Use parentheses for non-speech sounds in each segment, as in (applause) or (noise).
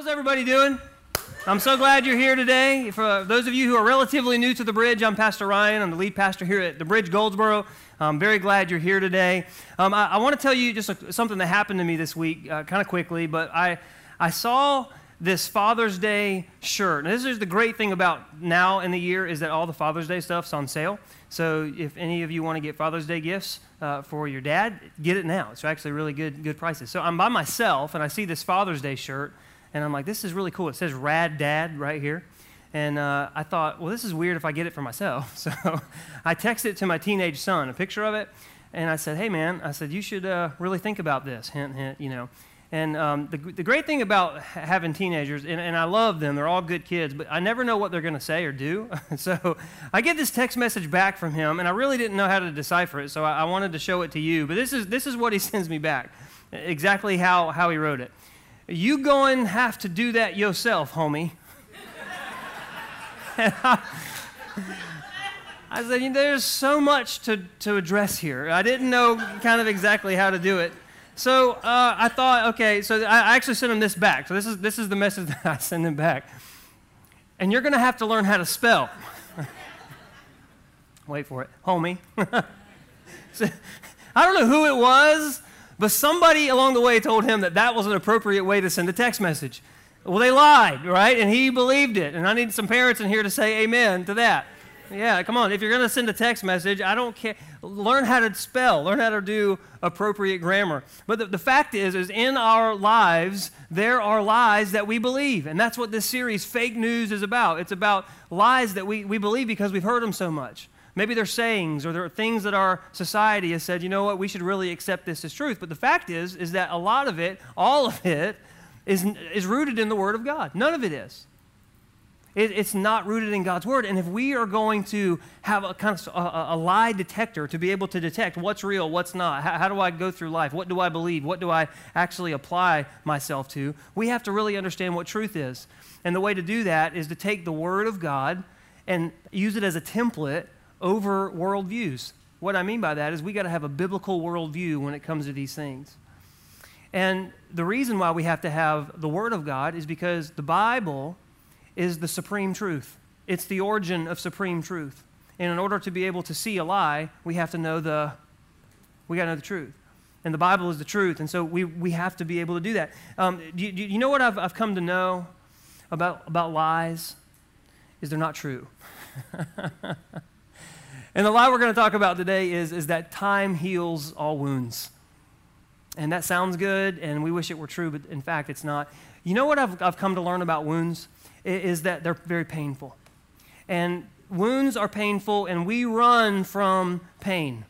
How's everybody doing? I'm so glad you're here today. For those of you who are relatively new to the bridge, I'm Pastor Ryan. I'm the lead pastor here at the Bridge Goldsboro. I'm very glad you're here today. Um, I, I want to tell you just a, something that happened to me this week, uh, kind of quickly, but I, I saw this Father's Day shirt. And this is the great thing about now in the year is that all the Father's Day stuff's on sale. So if any of you want to get Father's Day gifts uh, for your dad, get it now. It's actually really good, good prices. So I'm by myself and I see this Father's Day shirt, and I'm like, this is really cool. It says Rad Dad right here. And uh, I thought, well, this is weird if I get it for myself. (laughs) So I texted it to my teenage son, a picture of it, and I said, hey, man, I said, you should uh, really think about this. Hint, hint, you know. And um, the, the great thing about having teenagers, and, and I love them, they're all good kids, but I never know what they're going to say or do. (laughs) so I get this text message back from him, and I really didn't know how to decipher it, so I, I wanted to show it to you. But this is, this is what he (laughs) sends me back, exactly how, how he wrote it. You going have to do that yourself, homie. (laughs) I, I said, there's so much to, to address here. I didn't know kind of exactly how to do it. So uh, I thought, okay, so I actually sent him this back. So this is, this is the message (laughs) that I sent him back. And you're going to have to learn how to spell. (laughs) Wait for it. Homie. so, I don't know who it was, but somebody along the way told him that that was an appropriate way to send a text message. Well, they lied, right? And he believed it. And I need some parents in here to say amen to that. Yeah, come on. If you're going to send a text message, I don't care. Learn how to spell, learn how to do appropriate grammar. But the, the fact is, is in our lives, there are lies that we believe. And that's what this series, Fake News, is about. It's about lies that we, we believe because we've heard them so much. Maybe they're sayings or they're things that our society has said, you know what, we should really accept this as truth. But the fact is, is that a lot of it, all of it, is, is rooted in the Word of God. None of it is. It, it's not rooted in God's word. And if we are going to have a kind of a, a lie detector to be able to detect what's real, what's not, how, how, do I go through life, what do I believe, what do I actually apply myself to, we have to really understand what truth is. And the way to do that is to take the word of God and use it as a template over worldviews. What I mean by that is we got to have a biblical worldview when it comes to these things. And the reason why we have to have the Word of God is because the Bible is the supreme truth. It's the origin of supreme truth. And in order to be able to see a lie, we have to know the we got to know the truth. And the Bible is the truth. And so we, we have to be able to do that. Um, do, you, do you know what I've, I've come to know about, about lies? Is they're not true. (laughs) and the lie we're going to talk about today is, is that time heals all wounds. And that sounds good, and we wish it were true, but in fact, it's not. You know what I've, I've come to learn about wounds? is that they're very painful. And wounds are painful, and we run from pain.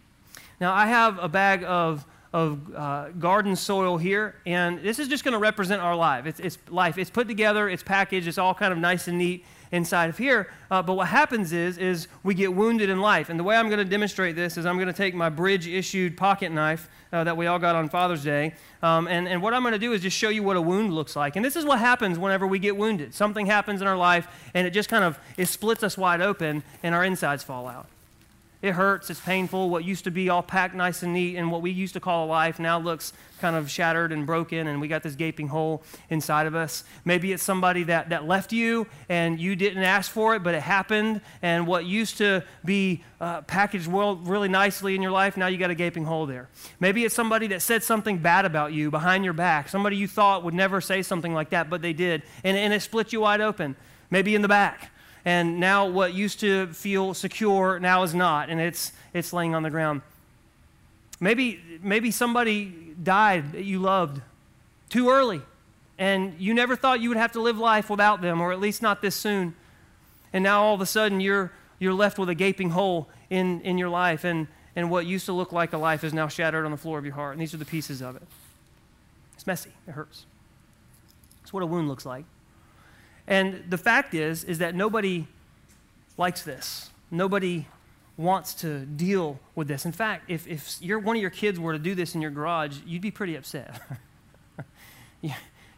Now, I have a bag of, of uh, garden soil here, and this is just going to represent our life. It's, it's life. It's put together, it's packaged, it's all kind of nice and neat inside of here. Uh, but what happens is, is we get wounded in life. And the way I'm going to demonstrate this is I'm going to take my bridge issued pocket knife uh, that we all got on Father's Day. Um, and, and what I'm going to do is just show you what a wound looks like. And this is what happens whenever we get wounded. Something happens in our life, and it just kind of it splits us wide open, and our insides fall out. It hurts, it's painful. What used to be all packed nice and neat and what we used to call a life now looks kind of shattered and broken, and we got this gaping hole inside of us. Maybe it's somebody that, that left you and you didn't ask for it, but it happened, and what used to be uh, packaged well, really nicely in your life, now you got a gaping hole there. Maybe it's somebody that said something bad about you behind your back, somebody you thought would never say something like that, but they did, and, and it split you wide open. Maybe in the back and now what used to feel secure now is not, and it's, it's laying on the ground. Maybe, maybe somebody died that you loved too early, and you never thought you would have to live life without them, or at least not this soon. And now all of a sudden you're, you're left with a gaping hole in, in your life, and, and what used to look like a life is now shattered on the floor of your heart. And these are the pieces of it. It's messy, it hurts. It's what a wound looks like. And the fact is, is that nobody likes this. Nobody wants to deal with this. In fact, if, if you one of your kids were to do this in your garage, you'd be pretty upset. (laughs)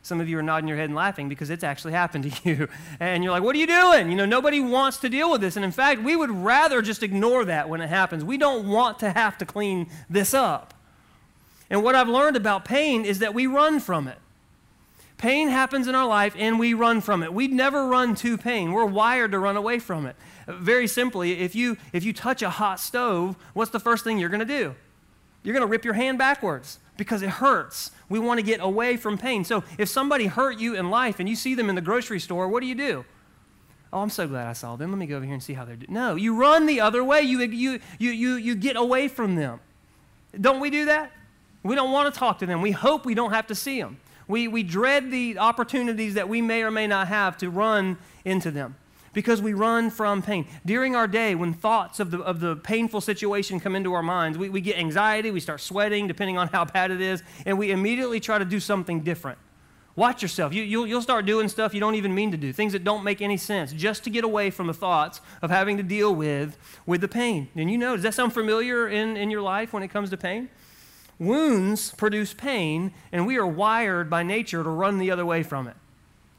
Some of you are nodding your head and laughing because it's actually happened to (laughs) you. And you're like, what are you doing? You know, nobody wants to deal with this. And in fact, we would rather just ignore that when it happens. We don't want to have to clean this up. And what I've learned about pain is that we run from it. Pain happens in our life and we run from it. We'd never run to pain. We're wired to run away from it. Very simply, if you if you touch a hot stove, what's the first thing you're going to do? You're going to rip your hand backwards because it hurts. We want to get away from pain. So if somebody hurt you in life and you see them in the grocery store, what do you do? Oh, I'm so glad I saw them. Let me go over here and see how they're doing. No, you run the other way. You, you, you, you, you get away from them. Don't we do that? We don't want to talk to them. We hope we don't have to see them. We, we dread the opportunities that we may or may not have to run into them because we run from pain. During our day, when thoughts of the, of the painful situation come into our minds, we, we get anxiety, we start sweating, depending on how bad it is, and we immediately try to do something different. Watch yourself. You, you'll, you'll start doing stuff you don't even mean to do, things that don't make any sense, just to get away from the thoughts of having to deal with, with the pain. And you know, does that sound familiar in, in your life when it comes to pain? Wounds produce pain, and we are wired by nature to run the other way from it.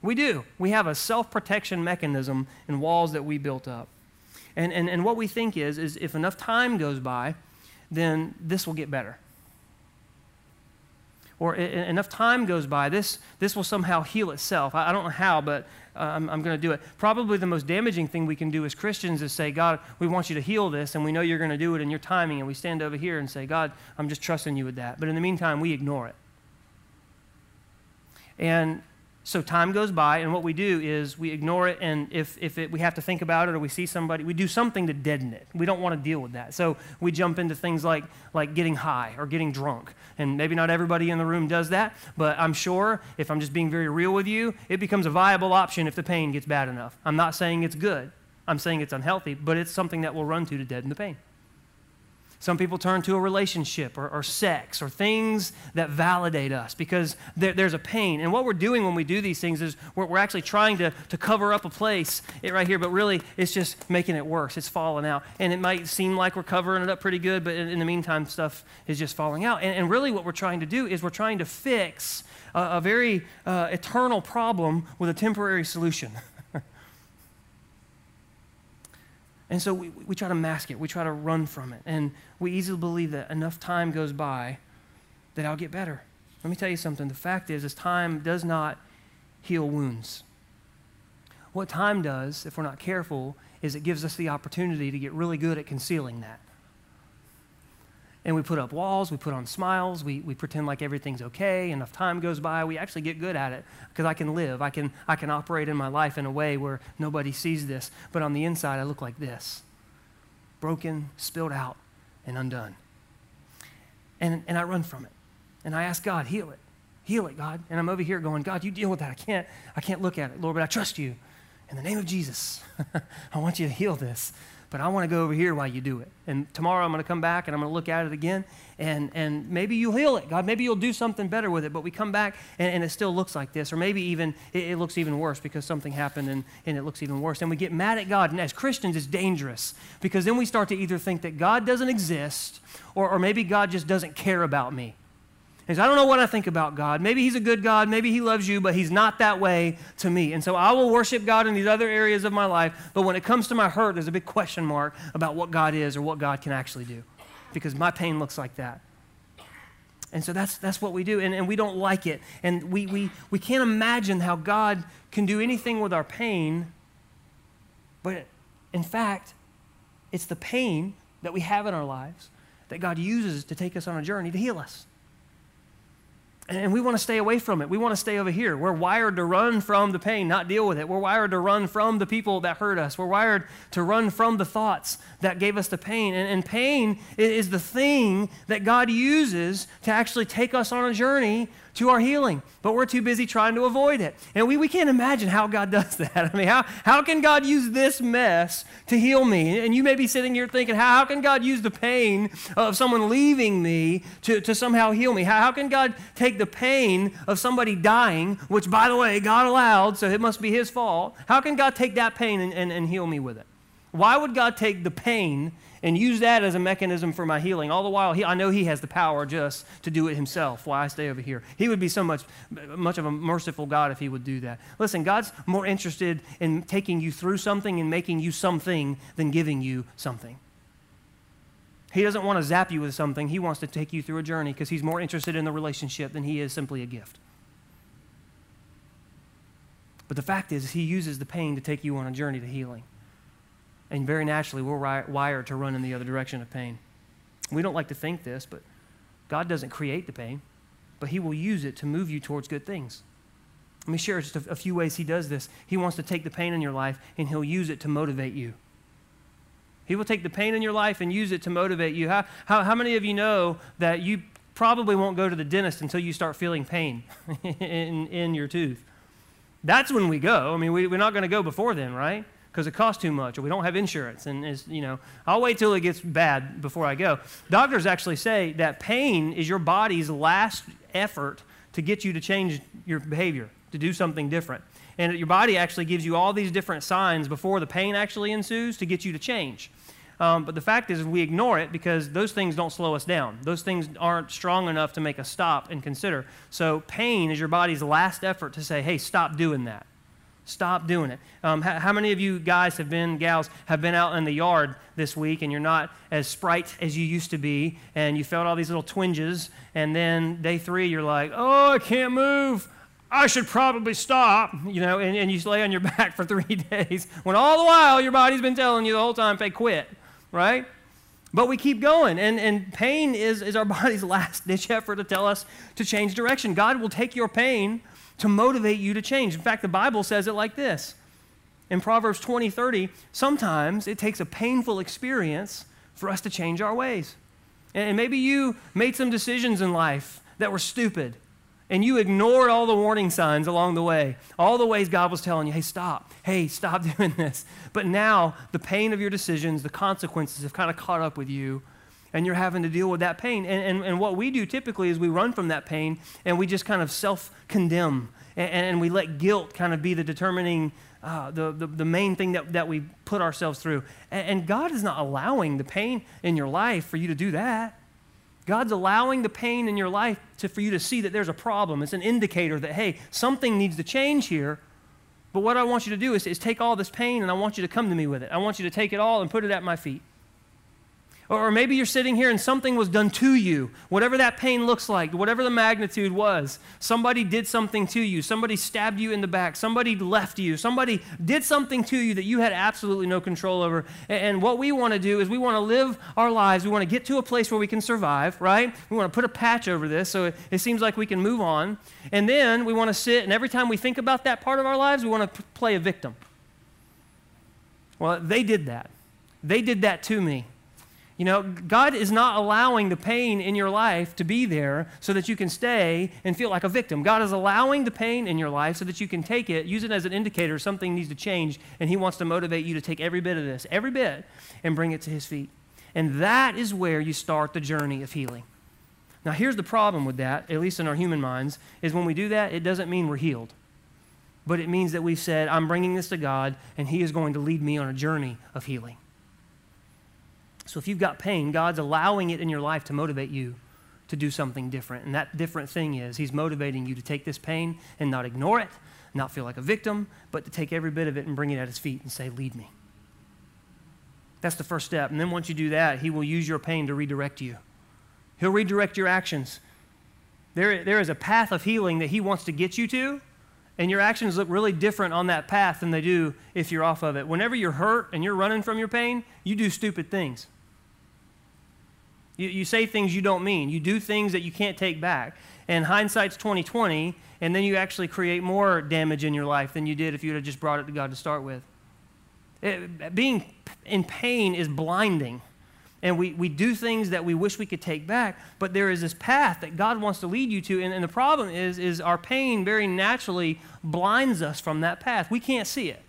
We do. We have a self protection mechanism in walls that we built up. And, and, and what we think is, is if enough time goes by, then this will get better. Or enough time goes by, this, this will somehow heal itself. I, I don't know how, but uh, I'm, I'm going to do it. Probably the most damaging thing we can do as Christians is say, God, we want you to heal this, and we know you're going to do it in your timing. And we stand over here and say, God, I'm just trusting you with that. But in the meantime, we ignore it. And so time goes by, and what we do is we ignore it, and if, if it, we have to think about it or we see somebody, we do something to deaden it. We don't want to deal with that. So we jump into things like, like getting high or getting drunk. And maybe not everybody in the room does that, but I'm sure if I'm just being very real with you, it becomes a viable option if the pain gets bad enough. I'm not saying it's good, I'm saying it's unhealthy, but it's something that we'll run to to deaden the pain. Some people turn to a relationship or, or sex or things that validate us because there, there's a pain. And what we're doing when we do these things is we're, we're actually trying to, to cover up a place it right here, but really it's just making it worse. It's falling out. And it might seem like we're covering it up pretty good, but in, in the meantime, stuff is just falling out. And, and, really, what we're trying to do is we're trying to fix a, a very uh, eternal problem with a temporary solution. (laughs) And so we, we try to mask it, we try to run from it. And we easily believe that enough time goes by that I'll get better. Let me tell you something. The fact is, is time does not heal wounds. What time does, if we're not careful, is it gives us the opportunity to get really good at concealing that and we put up walls, we put on smiles, we, we pretend like everything's okay. Enough time goes by, we actually get good at it because I can live. I can, I can operate in my life in a way where nobody sees this. But on the inside, I look like this broken, spilled out, and undone. And, and I run from it. And I ask God, heal it. Heal it, God. And I'm over here going, God, you deal with that. I can't, I can't look at it, Lord, but I trust you. In the name of Jesus, (laughs) I want you to heal this but I want to go over here while you do it. And tomorrow I'm going to come back and I'm going to look at it again, and, and maybe you'll heal it, God. Maybe you'll do something better with it. But we come back and, and it still looks like this, or maybe even it, it, looks even worse because something happened and, and it looks even worse. And we get mad at God. And as Christians, it's dangerous because then we start to either think that God doesn't exist or, or maybe God just doesn't care about me. Is I don't know what I think about God. Maybe He's a good God. Maybe He loves you, but He's not that way to me. And so I will worship God in these other areas of my life. But when it comes to my hurt, there's a big question mark about what God is or what God can actually do because my pain looks like that. And so that's, that's what we do. And, and we don't like it. And we, we, we can't imagine how God can do anything with our pain. But in fact, it's the pain that we have in our lives that God uses to take us on a journey to heal us. And we want to stay away from it. We want to stay over here. We're wired to run from the pain, not deal with it. We're wired to run from the people that hurt us. We're wired to run from the thoughts that gave us the pain. And, and pain is the thing that God uses to actually take us on a journey to our healing, but we're too busy trying to avoid it. And we, we can't imagine how God does (laughs) that. I mean, how, how can God use this mess to heal me? And you may be sitting here thinking, how, how can God use the pain of someone leaving me to, to somehow heal me? How, how can God take the pain of somebody dying, which, by the way, God allowed, so it must be His fault? How can God take that pain and, and, and heal me with it? Why would God take the pain and use that as a mechanism for my healing. All the while, he, I know He has the power just to do it Himself. Why I stay over here? He would be so much, much of a merciful God if He would do that. Listen, God's more interested in taking you through something and making you something than giving you something. He doesn't want to zap you with something. He wants to take you through a journey because He's more interested in the relationship than He is simply a gift. But the fact is, He uses the pain to take you on a journey to healing. And very naturally, we're wired to run in the other direction of pain. We don't like to think this, but God doesn't create the pain, but He will use it to move you towards good things. Let me share just a, a few ways He does this. He wants to take the pain in your life, and He'll use it to motivate you. He will take the pain in your life and use it to motivate you. How, how, how many of you know that you probably won't go to the dentist until you start feeling pain (laughs) in, in your tooth? That's when we go. I mean, we, we're not going to go before then, right? Because it costs too much, or we don't have insurance. And, it's, you know, I'll wait till it gets bad before I go. Doctors actually say that pain is your body's last effort to get you to change your behavior, to do something different. And your body actually gives you all these different signs before the pain actually ensues to get you to change. Um, but the fact is, we ignore it because those things don't slow us down. Those things aren't strong enough to make us stop and consider. So, pain is your body's last effort to say, hey, stop doing that. Stop doing it. Um, how, how, many of you guys have been, gals, have been out in the yard this week and you're not as sprite as you used to be and you felt all these little twinges and then day three you're like, oh, I can't move. I should probably stop, you know, and, and you lay on your (laughs) back for three (laughs) days when all the while your body's been telling you the whole time, hey, quit, right? But we keep going, and, and pain is, is our (laughs) body's last ditch effort to tell us to change direction. God will take your pain to motivate you to change. In fact, the Bible says it like this in Proverbs 20 30, sometimes it takes a painful experience for us to change our ways. And maybe you made some decisions in life that were stupid and you ignored all the warning signs along the way, all the ways God was telling you, hey, stop, hey, stop (laughs) doing this. But now the pain of your decisions, the consequences have kind of caught up with you, and you're having to deal with that pain. And, and, and what we do typically is we run from that pain and we just kind of self condemn, and, and, we let guilt kind of be the determining. Uh, the, the, the, main thing that, that we put ourselves through. And, and God is not allowing the pain in your life for you to do that. God's allowing the pain in your life to, for you to see that there's a problem. It's an indicator that, hey, something needs to change here. But what I want you to do is, is take all this pain and I want you to come to me with it. I want you to take it all and put it at my feet. Or maybe you're sitting here and something was done to you, whatever that pain looks like, whatever the magnitude was. Somebody did something to you. Somebody stabbed you in the back. Somebody left you. Somebody did something to you that you had absolutely no control over. And what we want to do is we want to live our lives. We want to get to a place where we can survive, right? We want to put a patch over this so it, it seems like we can move on. And then we want to sit, and every time we think about that part of our lives, we want to play a victim. Well, they did that. They did that to me. You know, God is not allowing the pain in your life to be there so that you can stay and feel like a victim. God is allowing the pain in your life so that you can take it, use it as an indicator something needs to change, and He wants to motivate you to take every bit of this, every bit, and bring it to His feet. And that is where you start the journey of healing. Now, here's the problem with that, at least in our human minds, is when we do that, it doesn't mean we're healed. But it means that we've said, I'm bringing this to God, and He is going to lead me on a journey of healing. So if you've got pain, God's allowing it in your life to motivate you to do something different. And that different thing is He's motivating you to take this pain and not ignore it, not feel like a victim, but to take every bit of it and bring it at His feet and say, Lead me. That's the first step. And then once you do that, He will use your pain to redirect you. He'll redirect your actions. There, there is a path of healing that He wants to get you to, and your actions look really different on that path than they do if you're off of it. Whenever you're hurt and you're running from your pain, you do stupid things. You, you say things you don't mean. You do things that you can't take back. And hindsight's 2020, and then you actually create more damage in your life than you did if you had just brought it to God to start with. It, being in pain is blinding. And we, we do things that we wish we could take back, but there is this path that God wants to lead you to. And, and the problem is, is our pain very naturally blinds us from that path. We can't see it.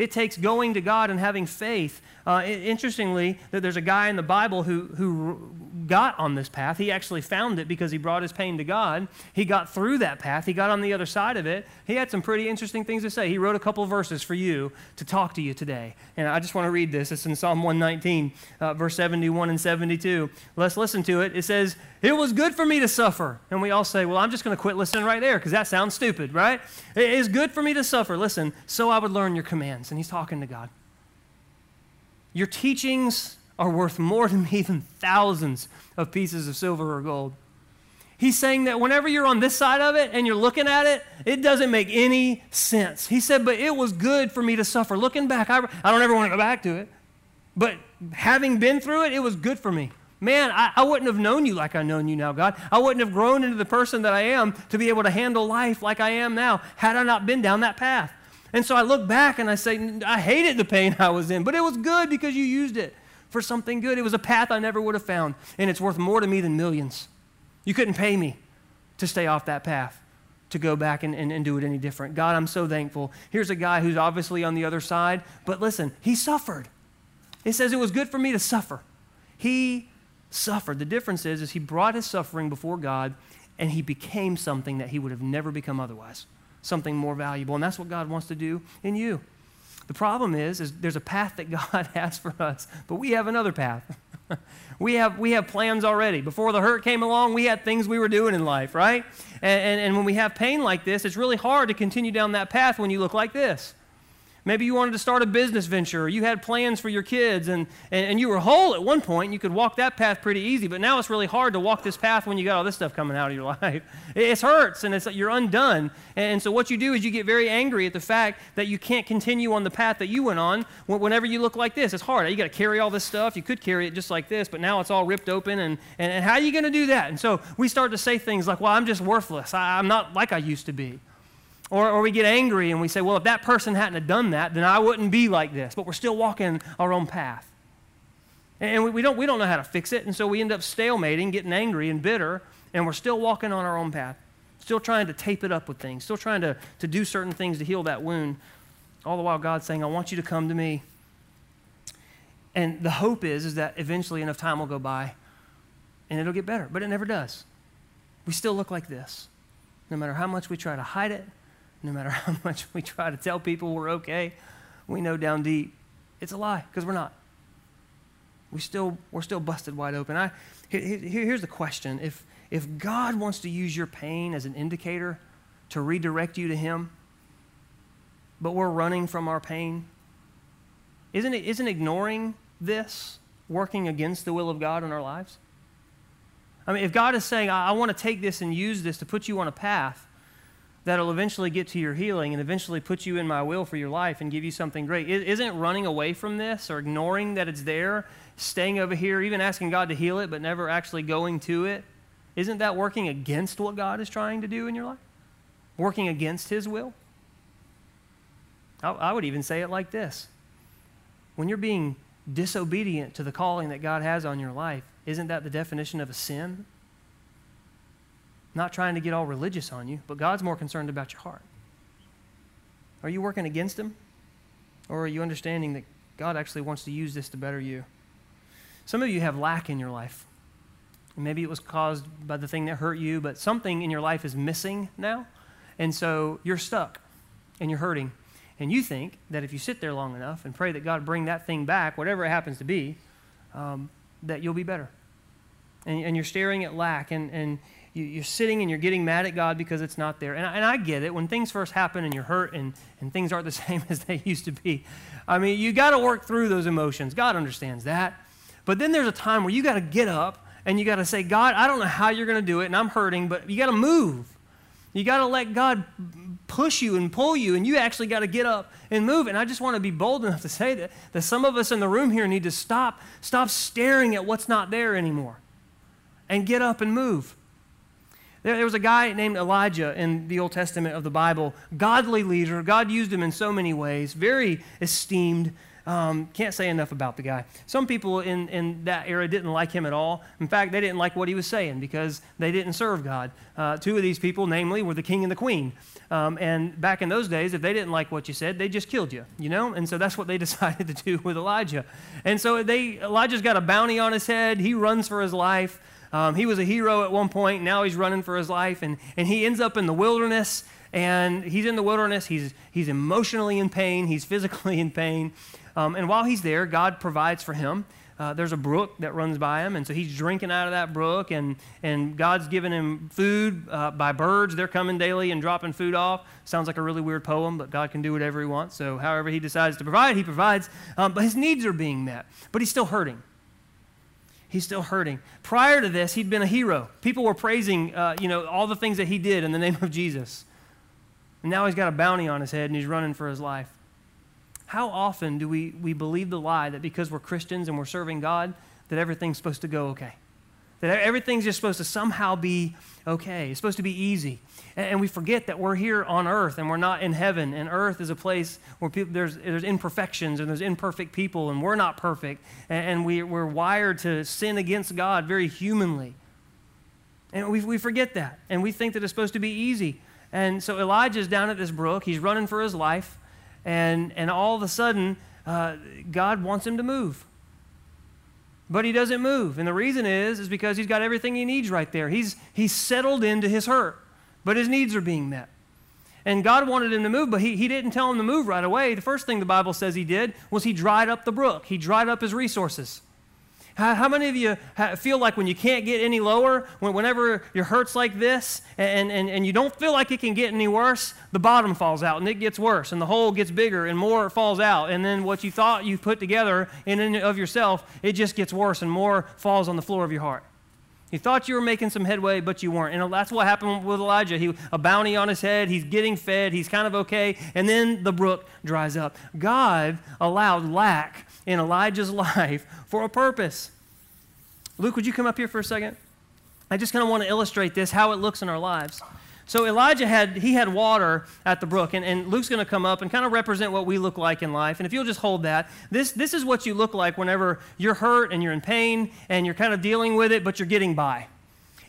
It takes going to God and having faith. Uh, interestingly, there's a guy in the Bible who, who got on this path. He actually found it because he brought his pain to God. He got through that path. He got on the other side of it. He had some pretty interesting things to say. He wrote a couple verses for you to talk to you today. And I just want to read this. It's in Psalm 119, uh, verse 71 and 72. Let's listen to it. It says, It was good for me to suffer. And we all say, Well, I'm just going to quit listening right there because that sounds stupid, right? It is good for me to suffer. Listen, so I would learn your commands. And he's talking to God. Your teachings are worth more to me than thousands of pieces of silver or gold. He's saying that whenever you're on this side of it and you're looking at it, it doesn't make any sense. He said, But it was good for me to suffer. Looking back, I, I don't ever want to go back to it. But having been through it, it was good for me. Man, I, I wouldn't have known you like I known you now, God. I wouldn't have grown into the person that I am to be able to handle life like I am now had I not been down that path. And so I look back and I say, I hated the pain (laughs) I was in, but it was good because you used it for something good. It was a path I never would have found, and it's worth more to me than millions. You couldn't pay me to stay off that path, to go back and, and, and do it any different. God, I'm so thankful. Here's a guy who's obviously on the other side, but listen, he suffered. It says it was good for me to suffer. He suffered. The difference is, is he brought his suffering before God and he became something that he would have never become otherwise, something more valuable. And that's what God wants to do in you. The problem is, is there's a path that (laughs) God has for us, but we have another path. (laughs) we, have, we have plans already. Before the hurt came along, we had things we were doing in life, right? And, and, and when we have pain like this, it's really hard to continue down that path when you look like this. Maybe you wanted to start a business venture, or you had plans for your kids, and, and, and, you were whole at one point. You could walk that path pretty easy, but now it's really hard to walk this path when you got all this stuff coming out of your (laughs) life. It, it hurts, and it's, you're undone. And, so, what you do is you get very angry at the fact that you can't continue on the path that you went on whenever you look like this. It's hard. You got to carry all this stuff. You could carry it just like this, but now it's all ripped open, and, and, and how are you going to do that? And so, we start to say things like, Well, I'm just worthless. I, I'm not like I used to be. Or, or we get angry and we say, well, if that person hadn't have done that, then I wouldn't be like this. But we're still walking our own path. And we, we, don't, we don't know how to fix it. And so we end up stalemating, getting angry and bitter, and we're still walking on our own path. Still trying to tape it up with things, still trying to, to do certain things to heal that wound. All the while God's saying, I want you to come to me. And the hope is, is that eventually enough time will go by and it'll get better. But it never does. We still look like this. No matter how much we try to hide it, no matter (laughs) how much we try to tell people we're okay, we know down deep it's a lie because we're not. We still, we're still busted wide open. I, here, here's the question if, if God wants to use your pain as an indicator to redirect you to Him, but we're running from our pain, isn't, it, isn't ignoring this working against the will of God in our lives? I mean, if God is saying, I, I want to take this and use this to put you on a path, that'll eventually get to your healing and eventually put you in my will for your life and give you something great. Isn't running away from this or ignoring that it's there, staying over here, even asking God to heal it, but never actually going to it? Isn't that working against what God is trying to do in your life? Working against His will? I, I would even say it like this when you're being disobedient to the calling that God has on your life, isn't that the definition of a sin? Not trying to get all religious on you, but God's more concerned about your heart. Are you working against Him? Or are you understanding that God actually wants to use this to better you? Some of you have lack in your life. Maybe it was caused by the thing that hurt you, but something in your life is missing now. And so you're stuck and you're hurting. And you think that if you sit there long enough and pray that God bring that thing back, whatever it happens to be, um, that you'll be better. And, and you're staring at lack and, and you, are sitting and you're getting mad at God because it's not there. And I, and I get it. When things first happen and you're hurt and, and things aren't the (laughs) same as they used to be, I mean, you got to work through those emotions. God understands that. But then there's a time where you got to get up and you got to say, God, I don't know how you're going to do it, and I'm hurting, but you got to move. You got to let God push you and pull you, and you actually got to get up and move. And I just want to be bold (laughs) enough to say that, that some of us in the room here need to stop, stop staring at what's not there anymore and get up and move. There, was a guy named Elijah in the Old Testament of the Bible, godly leader. God used him in so many ways, very esteemed. Um, can't say enough about the guy. Some people in, in that era didn't like him at all. In fact, they didn't like what he was saying because they didn't serve God. Uh, two of these people, namely, were the king and the queen. Um, and back in those days, if they didn't like what you said, they just killed you, you know? And so that's what they (laughs) decided to do with Elijah. And so they, Elijah's got a bounty on his head. He runs for his life. Um, he was a hero at one point. Now he's running for his life. And, and he ends up in the wilderness. And he's in the wilderness. He's, he's emotionally in pain. He's (laughs) physically in pain. Um, and while he's there, God provides for him. Uh, there's a brook that runs by him, and so he's drinking out of that brook, and, and God's giving him food uh, by birds. They're coming daily and dropping food off. Sounds like a really weird poem, but God can do whatever he wants. So, however he decides to provide, he provides. Um, but his needs are being met, but he's still hurting. He's still hurting. Prior to this, he'd been a hero. People were praising, uh, you know, all the things that he did in the (laughs) name of Jesus. And now he's got a bounty on his head and he's running for his life. How often do we, we believe the lie that because we're Christians and we're serving God, that everything's supposed to go okay? That everything's just supposed to somehow be okay. It's supposed to be easy. And, we forget that we're here on earth and we're not in heaven. And earth is a place where people, there's, there's imperfections and there's imperfect people, and we're not perfect. And, we, we're wired to sin against God very humanly. And we, we forget that. And we think that it's supposed to be easy. And so Elijah's down at this brook. He's running for his life. And, and all of a sudden, uh, God wants him to move but he doesn't move. And the reason is, is because he's got everything he needs right there. He's, he's settled into his hurt, but his needs are being met. And God wanted him to move, but he, he didn't tell him to move right away. The first thing the Bible says he did was he dried up the brook, he dried up his resources. How, how many of you feel like when you can't get any lower, when, whenever your hurt's like this, and, and, and you don't feel like it can get any worse, the bottom falls out and it gets worse, and the hole gets bigger and more falls out, and then what you thought you put together in and of yourself, it just gets worse and more falls on the floor of your heart. You thought you were making some headway, but you weren't. And that's what happened with Elijah. He a bounty on his head, he's getting fed, he's kind of okay, and then the brook dries up. God allowed lack in Elijah's (laughs) life for a purpose. Luke, would you come up here for a second? I just kind of want to illustrate this, how it looks in our lives. So Elijah had he had water at the brook, and, and Luke's going to come up and kind of represent what we look like in life. And if you'll just hold that, this this is what you look like whenever you're hurt and you're in pain and you're kind of dealing with it, but you're getting by.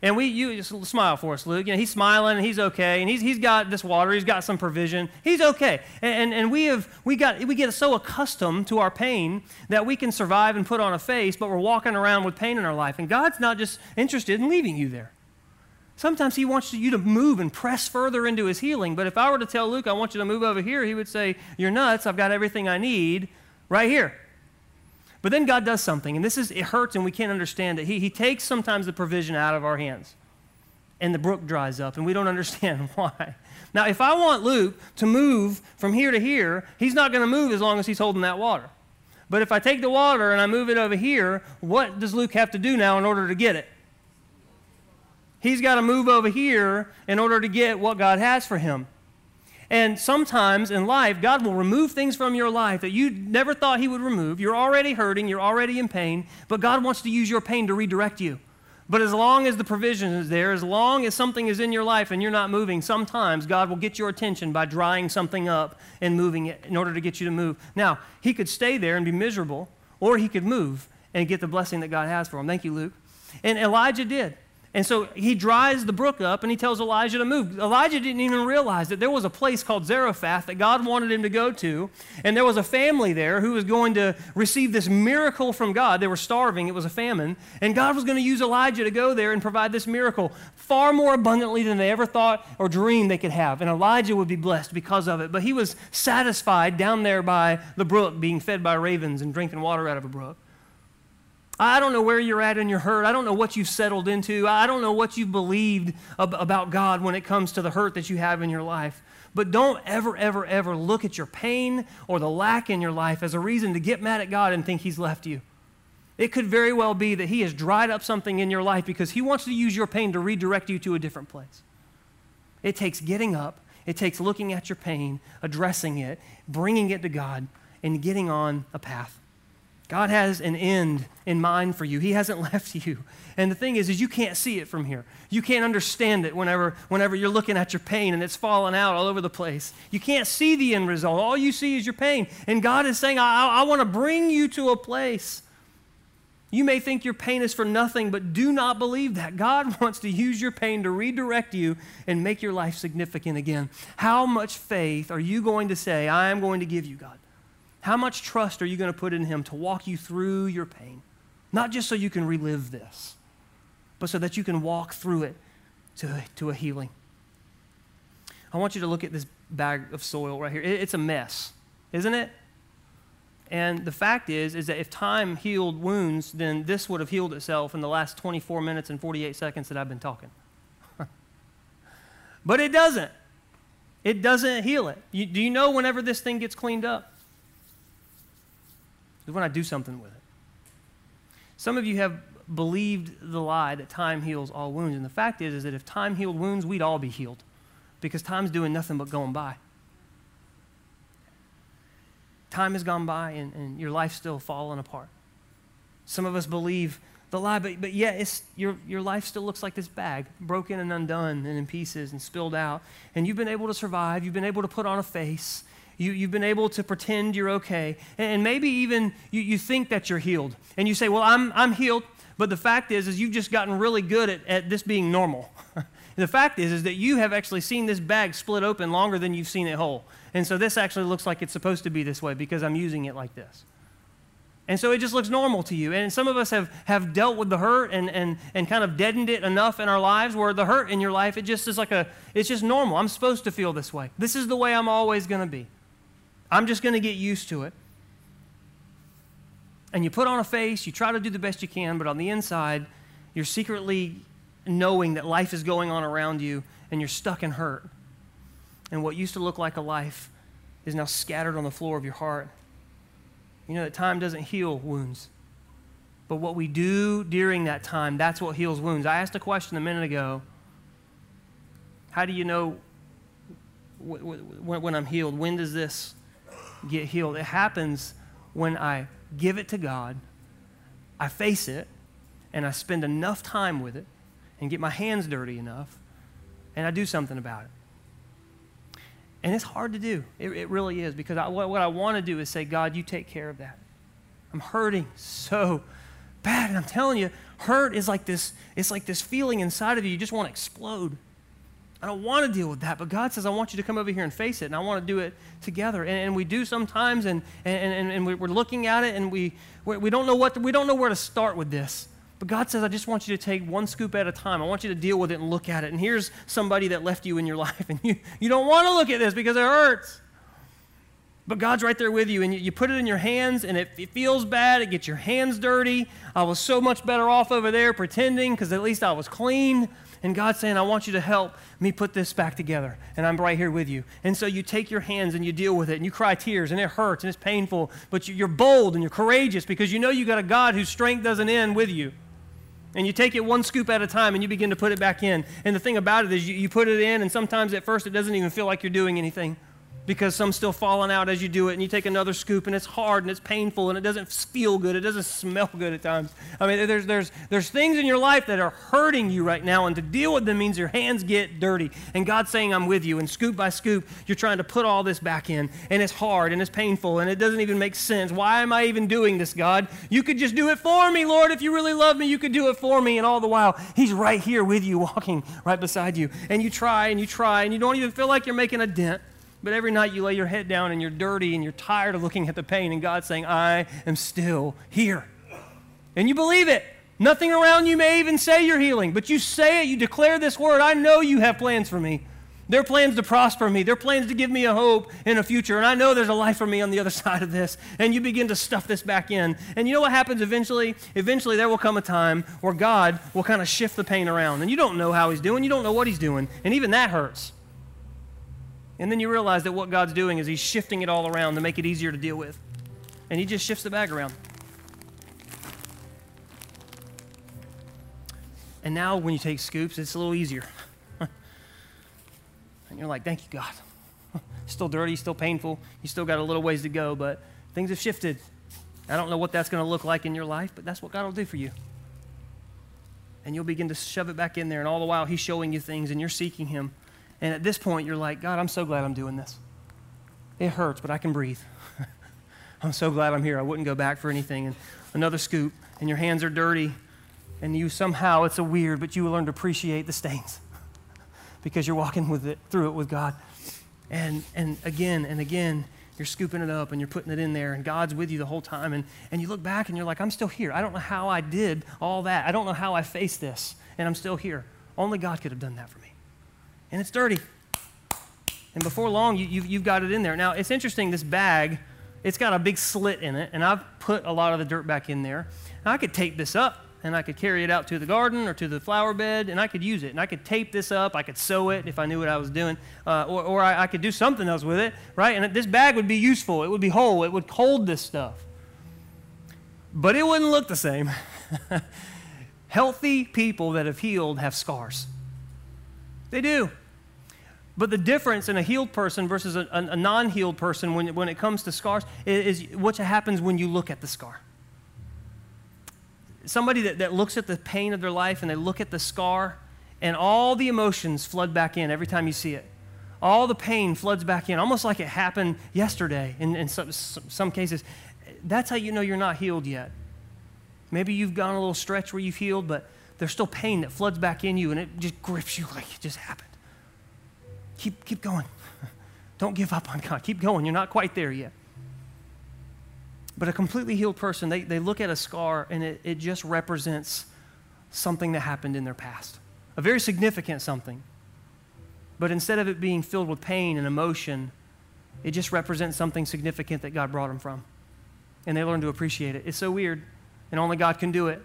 And we, you just smile for us, Luke. You know, he's smiling and he's okay, and he's, he's got this water, he's got some provision, he's okay. And, and, and we have we got we get so accustomed to our pain that we can survive and put on a face, but we're walking around with pain in our life. And God's not just interested in leaving you there. Sometimes he wants you to move and press further into his healing. But if I were to tell Luke, I want you to move over here, he would say, You're nuts. I've got everything I need right here. But then God does something, and this is, it hurts and we can't understand it. He, he takes sometimes the provision out of our hands, and the brook dries up, and we don't (laughs) understand why. Now, if I want Luke to move from here to here, he's not going to move as long as he's holding that water. But if I take the water and I move it over here, what does Luke have to do now in order to get it? He's got to move over here in order to get what God has for him. And sometimes in life, God will remove things from your life that you never thought He would remove. You're already hurting, you're already in pain, but God wants to use your pain to redirect you. But as long as the provision is there, as long as something is in your life and you're not moving, sometimes God will get your attention by drying something up and moving it in order to get you to move. Now, He could stay there and be miserable, or He could move and get the blessing that God has for him. Thank you, Luke. And Elijah did. And so he dries the brook up and he tells Elijah to move. Elijah didn't even realize that there was a place called Zarephath that God wanted him to go to. And there was a family there who was going to receive this miracle from God. They were starving, it was a famine. And God was going to use Elijah to go there and provide this miracle far more abundantly than they ever thought or dreamed they could have. And Elijah would be blessed because of it. But he was satisfied down there by the brook, being fed by ravens and drinking water out of a brook. I don't know where you're at in your hurt. I don't know what you've settled into. I don't know what you've believed ab- about God when it comes to the hurt that you have in your life. But don't ever, ever, ever look at your pain or the lack in your life as a reason to get mad at God and think He's left you. It could very well be that He has dried up something in your life because He wants to use your pain to redirect you to a different place. It takes getting up, it takes looking at your pain, addressing it, bringing it to God, and getting on a path. God has an end in mind for you. He hasn't (laughs) left you. And the thing is, is you can't see it from here. You can't understand it whenever, whenever you're looking at your pain and it's falling out all over the place. You can't see the end result. All you see is your pain. And God is saying, I, I, I want to bring you to a place. You may think your pain is for nothing, but do not believe that. God (laughs) wants to use your pain to redirect you and make your life significant again. How much faith are you going to say, I am going to give you, God? How much trust are you going to put in Him to walk you through your pain? Not just so you can relive this, but so that you can walk through it to, to a healing. I want you to look at this bag of soil right here. It, it's a mess, isn't it? And the fact is, is that if time healed wounds, then this would have healed itself in the last 24 minutes and 48 seconds that I've been talking. (laughs) but it doesn't. It doesn't heal it. You, do you know whenever this thing gets cleaned up? Is when I do something with it. Some of you have believed the lie that time heals all wounds. And the fact is, is that if time healed wounds, we'd all be healed because time's doing nothing but going by. Time has gone by and, and your life's still falling apart. Some of us believe the lie, but, but yet it's, your, your life still looks like this bag, broken and undone and in pieces and spilled out. And you've been able to survive, you've been able to put on a face, you, you've been able to pretend you're okay. And, maybe even you, you think that you're healed. And you say, Well, I'm, I'm healed. But the fact is, is you've just gotten really good at, at this being normal. (laughs) the fact is, is that you have actually seen this bag split open longer than you've seen it whole. And so this actually looks like it's supposed to be this way because I'm using it like this. And so it just looks normal to you. And some of us have, have dealt with the hurt and, and, and kind of deadened it enough in our lives where the hurt in your life, it just is like a, it's just normal. I'm supposed to feel this way. This is the way I'm always going to be. I'm just going to get used to it and you put on a face, you try to do the best you can, but on the inside, you're secretly knowing that life is going on around you and you're stuck in hurt. And what used to look like a life is now scattered on the floor of your heart. You know that time doesn't heal wounds. But what we do during that time, that's what heals wounds. I asked a question a minute ago. How do you know when I'm healed? When does this get healed? It happens when I give it to God, I face it, and I spend enough time with it and get my hands dirty enough, and I do something about it. And it's hard to do. It, it really is because I, what, what I want to do is say, God, you take care of that. I'm hurting so bad. And I'm telling you, hurt is like this, it's like this feeling inside of you. You just want to explode. I don't want to deal with that, but God says, I want you to come over here and face it, and I want to do it together. And, and we do sometimes, and, and, and, and we're looking at it, and we, we don't know what, we don't know where to start with this. But God says, I just want you to take one scoop at a time. I want you to deal with it and look at it. And here's somebody that left you in your (laughs) life, and you, you don't want to look at this because it hurts. But God's right there with you, and you, you put it in your hands, and it, it feels bad. It gets your hands dirty. I was so much better off over there pretending because at least I was clean. And God's saying, I want you to help me put this back together. And I'm right here with you. And so you take your hands and you deal with it and you cry tears and it hurts and it's painful. But you're bold and you're courageous because you know you've got a God whose strength doesn't end with you. And you take it one scoop at a time and you begin to put it back in. And the thing about it is you, you put it in, and sometimes at first it doesn't even feel like you're doing anything because some still falling out as you do it, and you take another scoop, and it's hard and it's painful and it doesn't feel good. It doesn't (laughs) smell good at times. I mean, there's, there's, there's things in your life that are hurting you right now, and to deal with them means your hands get dirty. And God's saying, I'm with you. And scoop by scoop, you're trying to put all this back in, and it's hard and it's painful, and it doesn't even make sense. Why am I even doing this, God? You could just do it for me, Lord. If you really love me, you could do it for me. And all the while, He's right here with you, walking right beside you. And you try and you try, and you don't even feel like you're making a dent. But every night you lay your head down and you're dirty and you're tired of looking at the pain, and God's saying, I am still here. And you believe it. Nothing around you may even say you're healing, but you say it, you declare this word. I know you have plans for me. They're plans to prosper me. They're plans to give me a hope and a future. And I know there's a life for me on the other (laughs) side of this. And you begin to stuff this back in. And you know what happens eventually? Eventually, there will come a time where God will kind of shift the pain around. And you don't know how He's doing, you don't know what He's doing. And even that hurts. And then you realize that what God's doing is He's shifting it all around to make it easier to deal with. And He just shifts the bag around. And now when you take scoops, it's a little easier. (laughs) and you're like, thank you, God. (laughs) still dirty, still painful. You still got a little ways to go, but things have shifted. I don't know what that's going to look like in your life, but that's what God will do for you. And you'll begin to shove it back in there, and all the while, He's showing you things, and you're seeking Him. And at this point, you're like, God, I'm so glad I'm doing this. It hurts, but I can breathe. (laughs) I'm so glad I'm here. I wouldn't go back for anything. And another scoop, and your hands are dirty, and you somehow, it's a weird, but you learn to appreciate the stains (laughs) because you're walking with it, through it with God. And, and again and again, you're scooping it up and you're putting it in there, and God's with you the whole time. And, and you look back and you're like, I'm still here. I don't know how I did all that. I don't know how I faced this, and I'm still here. Only God could have done that for me and it's dirty. And before long, you, you've, you've got it in there. Now, it's interesting, this bag, it's got a big slit in it, and I've put a lot of the dirt back in there. I could tape this up, and I could carry it out to the garden or to the flower bed, and I could use it. And I could tape this up, I could sew it if I knew what I was doing, uh, or, or I, I could do something else with it, right? And this bag would be useful. It would be whole. It would hold this stuff. But it wouldn't look the same. (laughs) Healthy people that have healed have scars. They do. But the difference in a healed person versus a, a, non healed person when, when it comes to scars is, is what happens when you look at the scar. Somebody that, that looks at the pain of their life and they look at the scar, and all the emotions flood back in every time you see it. All the pain floods back in, almost like it happened yesterday in, in some, some cases. That's how you know you're not healed yet. Maybe you've gone a little stretch where you've healed, but there's still pain that floods back in you and it just grips you like it just happened. Keep, keep going. (laughs) Don't give up on God. Keep going. You're not quite there yet. But a completely healed person, they, they look at a scar and it, it just represents something that happened in their past, a very significant something. But instead of it being filled with pain and emotion, it just represents something significant that God brought them from. And they learn to appreciate it. It's so weird, and only God can do it.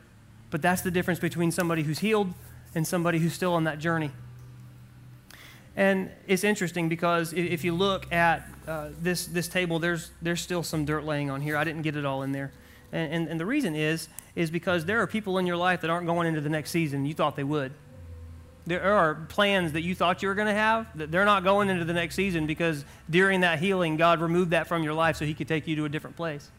But that's the difference between somebody who's healed and somebody who's still on that journey. And it's interesting because if you look at uh, this, this table, there's, there's still some dirt laying on here. I didn't get it all in there. And, and, and the reason is, is because there are people in your life that aren't going into the next season. You thought they would. There are plans that you thought you were going to have that they're not going into the next season because during that healing, God removed that from your life so He could take you to a different place.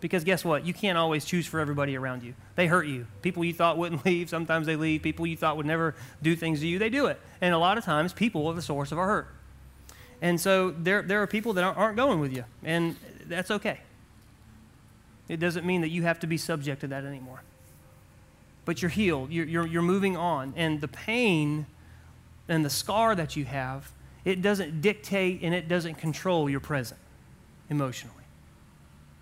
Because guess what? You can't always choose for everybody around you. They hurt you. People you thought wouldn't (laughs) leave, sometimes they leave. People you thought would never do things to you, they do it. And a lot of times, people are the source of our hurt. And so there, there are people that aren't going with you, and that's okay. It doesn't mean that you have to be subject to that anymore. But you're healed, you're, you're, you're moving on. And the pain and the scar that you have, it doesn't dictate and it doesn't control your present emotionally.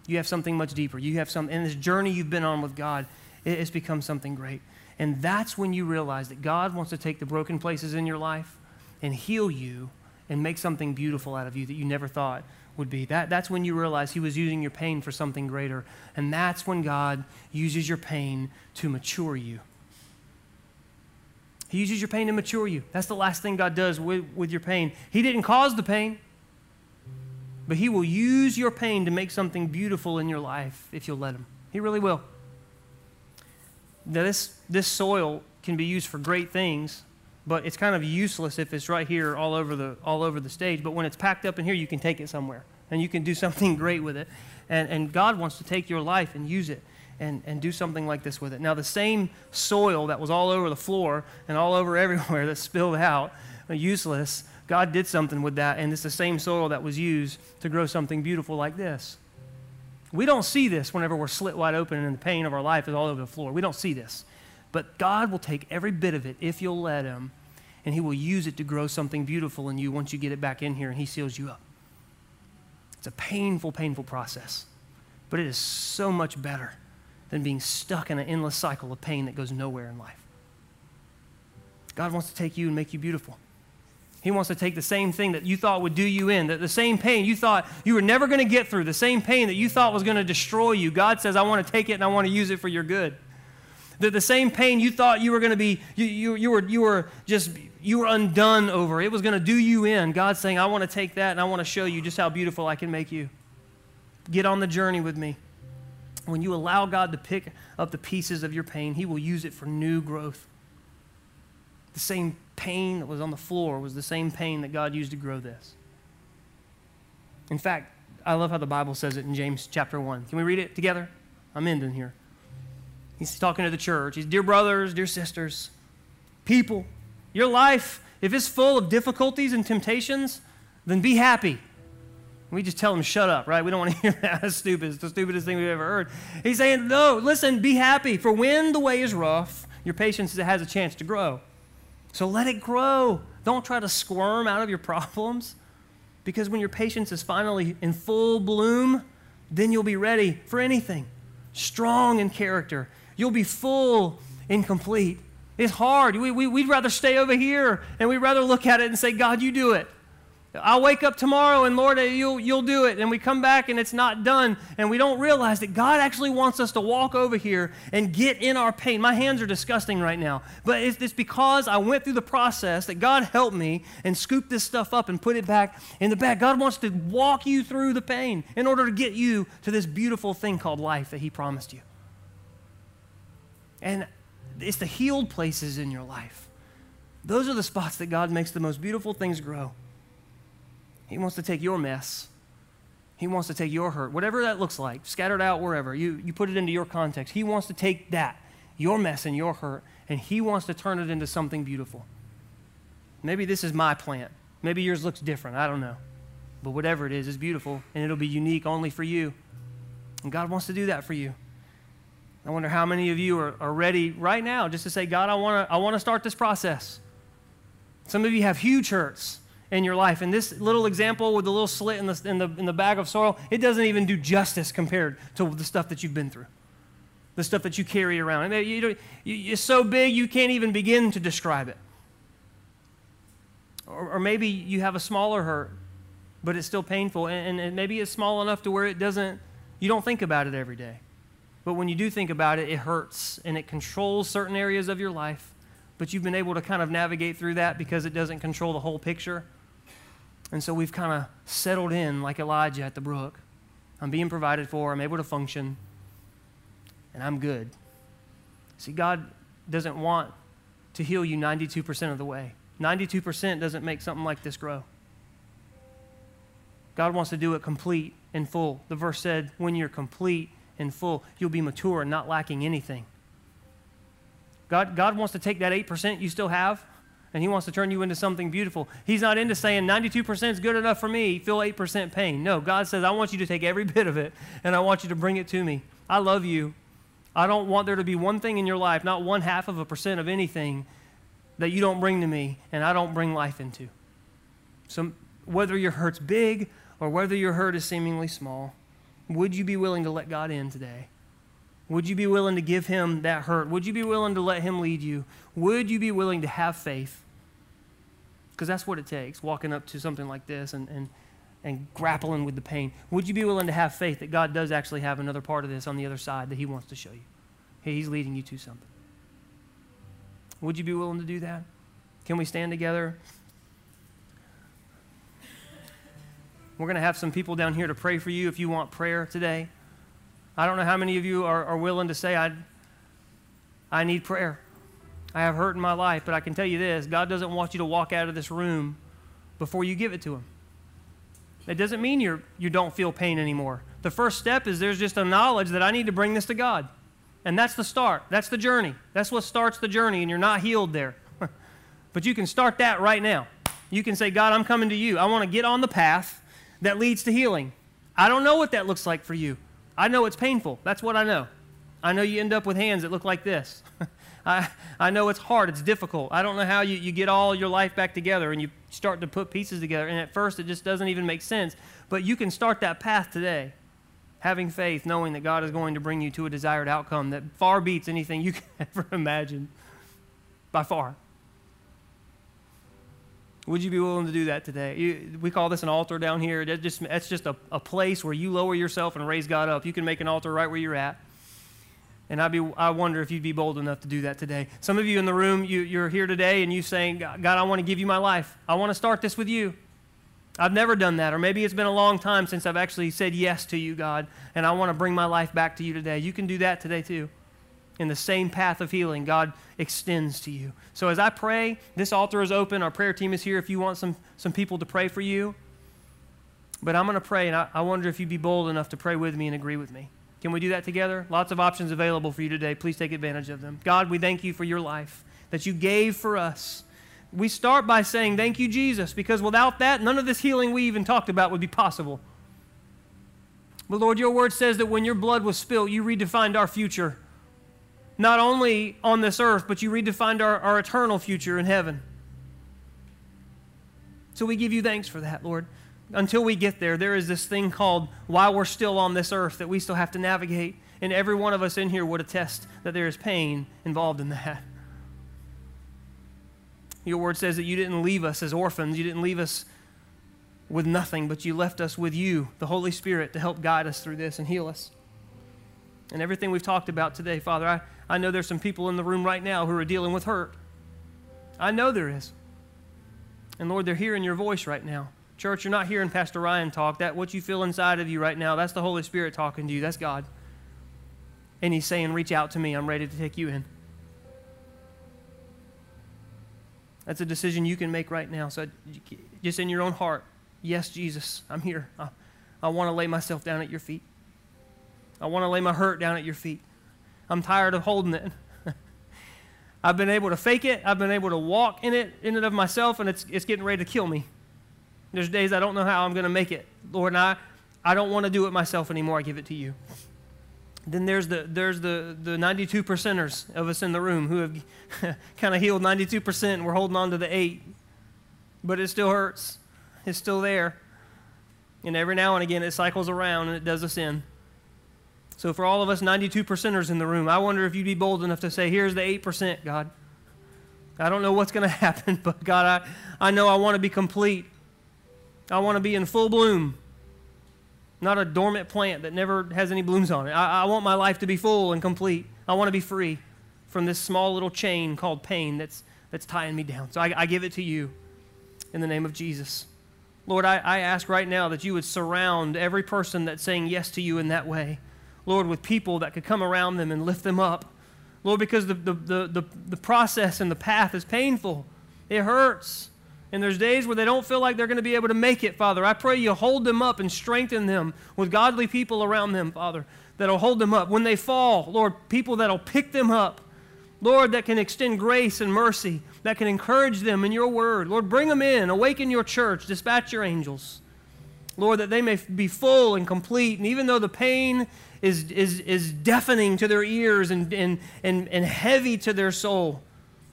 You have something much deeper. You have some, in this journey you've been on with God, it has become something great. And that's when you realize that God wants to take the broken places in your life and heal you and make something beautiful out of you that you never thought would be. That, that's when you realize He was using your pain for something greater. And that's when God uses your pain to mature you. He uses your pain to mature you. That's the last thing God does with, with your pain. He didn't cause the pain, but He will use your pain to make something beautiful in your life if you'll let Him. He really will. Now, this, this soil can be used for great things, but it's kind of useless if it's right here all over the, all over the stage. But when it's packed up in here, you can take it somewhere and you can do (laughs) something great with it. And, and God wants to take your life and use it and, and do something like this with it. Now, the same soil that was all over the floor and all over (laughs) everywhere that spilled out, uh, useless, God did something with that, and it's the same soil that was used to grow something beautiful like this. We don't see this whenever we're slit wide open and the pain of our life is all over the floor. We don't see this. But God will take every bit of it if you'll let Him, and He will use it to grow something beautiful in you once you get it back in here and He seals you up. It's a painful, painful process, but it is so much better than being stuck in an endless cycle of pain that goes nowhere in life. God wants to take you and make you beautiful. He wants to take the same thing that you thought would do you in, that the same pain you thought you were never going to get through, the same pain that you thought was going to destroy you. God says, I want to take it and I want to use it for your good. That the same pain you thought you were going to be, you, you, you, were, you were just, you were undone over. It was going to do you in. God's saying, I want to take that and I want to show you just how beautiful I can make you. Get on the journey with me. When you allow God to pick up the pieces of your pain, He will use it for new growth. The same pain that was on the floor was the same pain that God used to grow this. In fact, I love how the Bible says it in James chapter 1. Can we read it together? I'm ending here. He's talking to the church. He's, dear brothers, dear sisters, people, your life, if it's full of difficulties and temptations, then be happy. We just tell them, shut up, right? We don't want to (laughs) hear that. That's stupid. It's the stupidest thing we've ever heard. He's saying, no, listen, be happy. For when the way is rough, your patience has a chance to grow. So let it grow. Don't try to squirm out of your problems because when your patience is finally in full bloom, then you'll be ready for anything. Strong in character. You'll be full and complete. It's hard. We, we, we'd rather stay over here and we'd rather look at it and say, God, you do it. I'll wake up tomorrow and Lord, uh, you'll, you'll do it. And we come back and it's not done. And we don't realize that God actually wants us to walk over here and get in our pain. My hands are disgusting right now. But it's, it's because I went through the process that God helped me and scoop this stuff up and put it back in the bag. God wants to walk you through the pain in order to get you to this beautiful thing called life that He promised you. And it's the healed places in your life. Those are the spots that God makes the most beautiful things grow. He wants to take your mess. He wants to take your hurt, whatever that looks like, scattered out wherever. You, you put it into your context. He wants to take that, your mess and your hurt, and He wants to turn it into something beautiful. Maybe this is my plant. Maybe yours looks different. I don't know. But whatever it is, is beautiful, and it'll be unique only for you. And God wants to do that for you. I wonder how many of you are, are ready right now just to say, God, I want to I wanna start this process. Some of you have huge hurts in your life. And this little example with the little slit in the, in the, in the bag of soil, it doesn't even do justice compared to the stuff that you've been through, the stuff that you carry around. You, you, it's so big you can't even begin to describe it. Or, or maybe you have a smaller hurt, but it's still painful. And, and maybe it's small enough to where it doesn't, you don't think about it every day. But when you do think about it, it hurts and it controls certain areas of your life but you've been able to kind of navigate through that because it doesn't control the whole picture. And so we've kind of settled in like Elijah at the brook. I'm being provided for, I'm able to function, and I'm good. See, God doesn't want to heal you 92% of the way. 92% doesn't make something like this grow. God wants to do it complete and full. The verse said, when you're complete and full, you'll be mature and not lacking anything. God, God wants to take that 8% you still have and He wants to turn you into something beautiful. He's not into saying 92% is good enough for me, feel 8% pain. No, God says, I want you to take every (laughs) bit of it and I want you to bring it to me. I love you. I don't want there to be one thing in your life, not one half of a percent of anything that you don't bring to me and I don't bring life into. So whether your hurt's big or whether your hurt is seemingly small, would you be willing to let God in today? Would you be willing to give him that hurt? Would you be willing to let him lead you? Would you be willing to have faith? Because that's what it takes, walking up to something like this and, and, and grappling with the pain. Would you be willing to have faith that God does actually have another part of this on the other side that he wants to show you? He's leading you to something. Would you be willing to do that? Can we stand together? We're going to have some people down here to pray for you if you want prayer today. I don't know how many of you are, are willing to say, I, I need prayer. I have hurt in my life, but I can tell you this God doesn't want you to walk out of this room before you give it to Him. That doesn't mean you're, you don't feel pain anymore. The first step is there's just a knowledge that I need to bring this to God. And that's the start. That's the journey. That's what starts the journey, and you're not healed there. (laughs) but you can start that right now. You can say, God, I'm coming to you. I want to get on the path that leads to healing. I don't know what that looks like for you. I know it's painful. That's what I know. I know you end up with hands that look like this. (laughs) I, I know it's hard, it's difficult. I don't know how you, you get all your life back together and you start to put pieces together. And at first, it just doesn't even make sense. But you can start that path today, having faith, knowing that God is going to bring you to a desired outcome that far beats anything you (laughs) can ever imagine. By far. Would you be willing to do that today? You, we call this an altar down here. That just, that's just a, a place where you lower yourself and raise God up. You can make an altar right where you're at. And I'd be, I wonder if you'd be bold enough to do that today. Some of you in the room, you, you're here today and you're saying, God, I want to give you my life. I want to start this with you. I've never done that. Or maybe it's been a long time since I've actually said yes to you, God, and I want to bring my life back to you today. You can do that today too in the same path of healing God extends to you. So as I pray, this altar is open. Our prayer team is here if you want some, some people to pray for you. But I'm going to pray, and I, I wonder if you'd be bold enough to pray with me and agree with me. Can we do that together? Lots of options available for you today. Please take advantage of them. God, we thank you for your life that you gave for us. We start by saying, Thank you, Jesus, because without that, none of this healing we even talked about would be possible. But Lord, your word says that when your blood was spilled, you redefined our future not only on this earth, but you redefined our, our eternal future in heaven. So we give you thanks for that, Lord. Until we get there, there is this thing called while we're still on this earth that we still have to navigate. And every one of us in here would attest that there is pain involved in that. Your word says that you didn't leave us as orphans, you didn't leave us with nothing, but you left us with you, the Holy Spirit, to help guide us through this and heal us. And everything we've talked about today, Father, I, I know there's some people in the room right now who are dealing with hurt. I know there is. And Lord, they're hearing your voice right now. Church, you're not hearing Pastor Ryan talk. That what you feel inside of you right now, that's the Holy Spirit talking to you. That's God. And he's saying, "Reach out to me. I'm ready to take you in." That's a decision you can make right now. So just in your own heart, yes, Jesus, I'm here. I, I want to lay myself down at your feet. I want to lay my hurt down at your feet. I'm tired of holding it. (laughs) I've been able to fake it. I've been able to walk in it, in and of myself, and it's, it's getting ready to kill me. There's days I don't know how I'm going to make it. Lord, and I, I don't want to do it myself anymore. I give it to you. Then there's the, there's the, the 92 percenters of us in the room who have (laughs) kind of healed 92%, and we're holding on to the 8. But it still hurts. It's still there. And every now and again, it cycles around and it does us in. So, for all of us 92 percenters in the room, I wonder if you'd be bold enough to say, Here's the 8%, God. I don't know what's going (laughs) to happen, but God, I, I know I want to be complete. I want to be in full bloom, not a dormant plant that never has any blooms on it. I, I want my life to be full and complete. I want to be free from this small little chain called pain that's, that's tying me down. So I, I give it to you in the name of Jesus. Lord, I, I ask right now that you would surround every person that's saying yes to you in that way. Lord, with people that could come around them and lift them up. Lord, because the, the, the, the, the process and the path is painful, it hurts. And there's days where they don't feel like they're going to be able to make it, Father. I pray you hold them up and strengthen them with godly people around them, Father, that'll hold them up. When they fall, Lord, people that'll pick them up. Lord, that can extend grace and mercy, that can encourage them in your word. Lord, bring them in, awaken your church, dispatch your angels. Lord, that they may be full and complete. And even though the pain is, is, is deafening to their ears and, and, and, and heavy to their soul.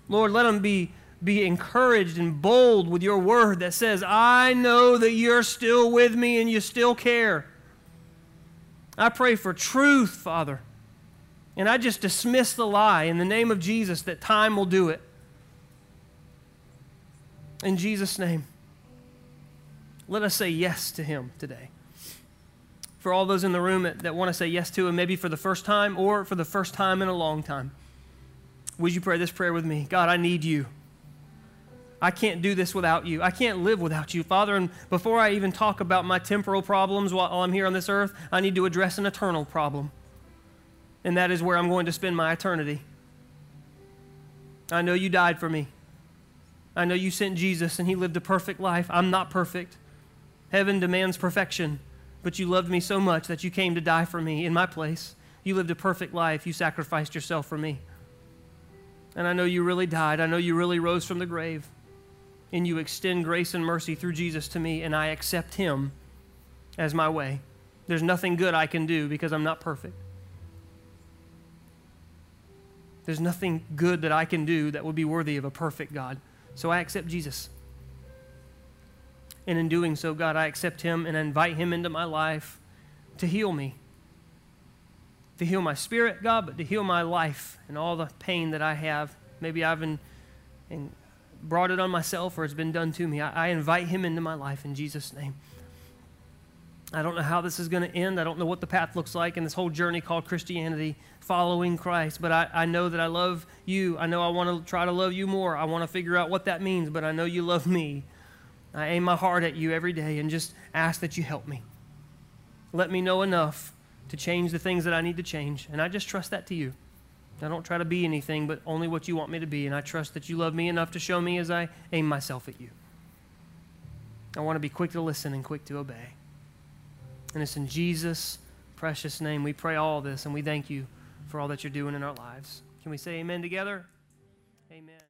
Lord, let them be, be encouraged and bold with your word that says, I know that you're still with me and you still care. I pray for truth, Father. And I just dismiss the lie in the name of Jesus that time will do it. In Jesus' name, let us say yes to Him today for all those in the room that, want to say yes to Him, maybe for the first time or for the first time in a long time. Would you pray this prayer with me? God, I need you. I can't do this without you. I can't live without you. Father, and before I even talk about my temporal problems while I'm here on this earth, I need to address an eternal problem. And that is where I'm going to spend my eternity. I know you died for me. I know you sent Jesus and he lived a perfect life. I'm not perfect. Heaven demands perfection. But you loved me so much that you came to die for me in my place. You lived a perfect life. You sacrificed yourself for me. And I know you really died. I know you really rose from the grave. And you extend grace and mercy through Jesus to me, and I accept him as my way. There's nothing good I can do because I'm not perfect. There's nothing good that I can do that would be worthy of a perfect God. So I accept Jesus. And in doing so, God, I accept him and I invite him into my life to heal me. To heal my spirit, God, but to heal my life and all the pain that I have. Maybe I've been, brought it on myself or it's been done to me. I, I invite him into my life in Jesus' name. I don't know how this is going to end. I don't know what the path looks like in this whole journey called Christianity, following Christ. But I, I know that I love you. I know I want to try to love you more. I want to figure out what that means, but I know you love me. I aim my heart at you every day and just ask that you help me. Let me know enough to change the things that I need to change. And I just trust that to you. I don't try to be anything but only what you want me to be. And I trust that you love me enough to show me as I aim myself at you. I want to be quick to listen and quick to obey. And it's in Jesus' precious name we pray all this and we thank you for all that you're doing in our lives. Can we say amen together? Amen.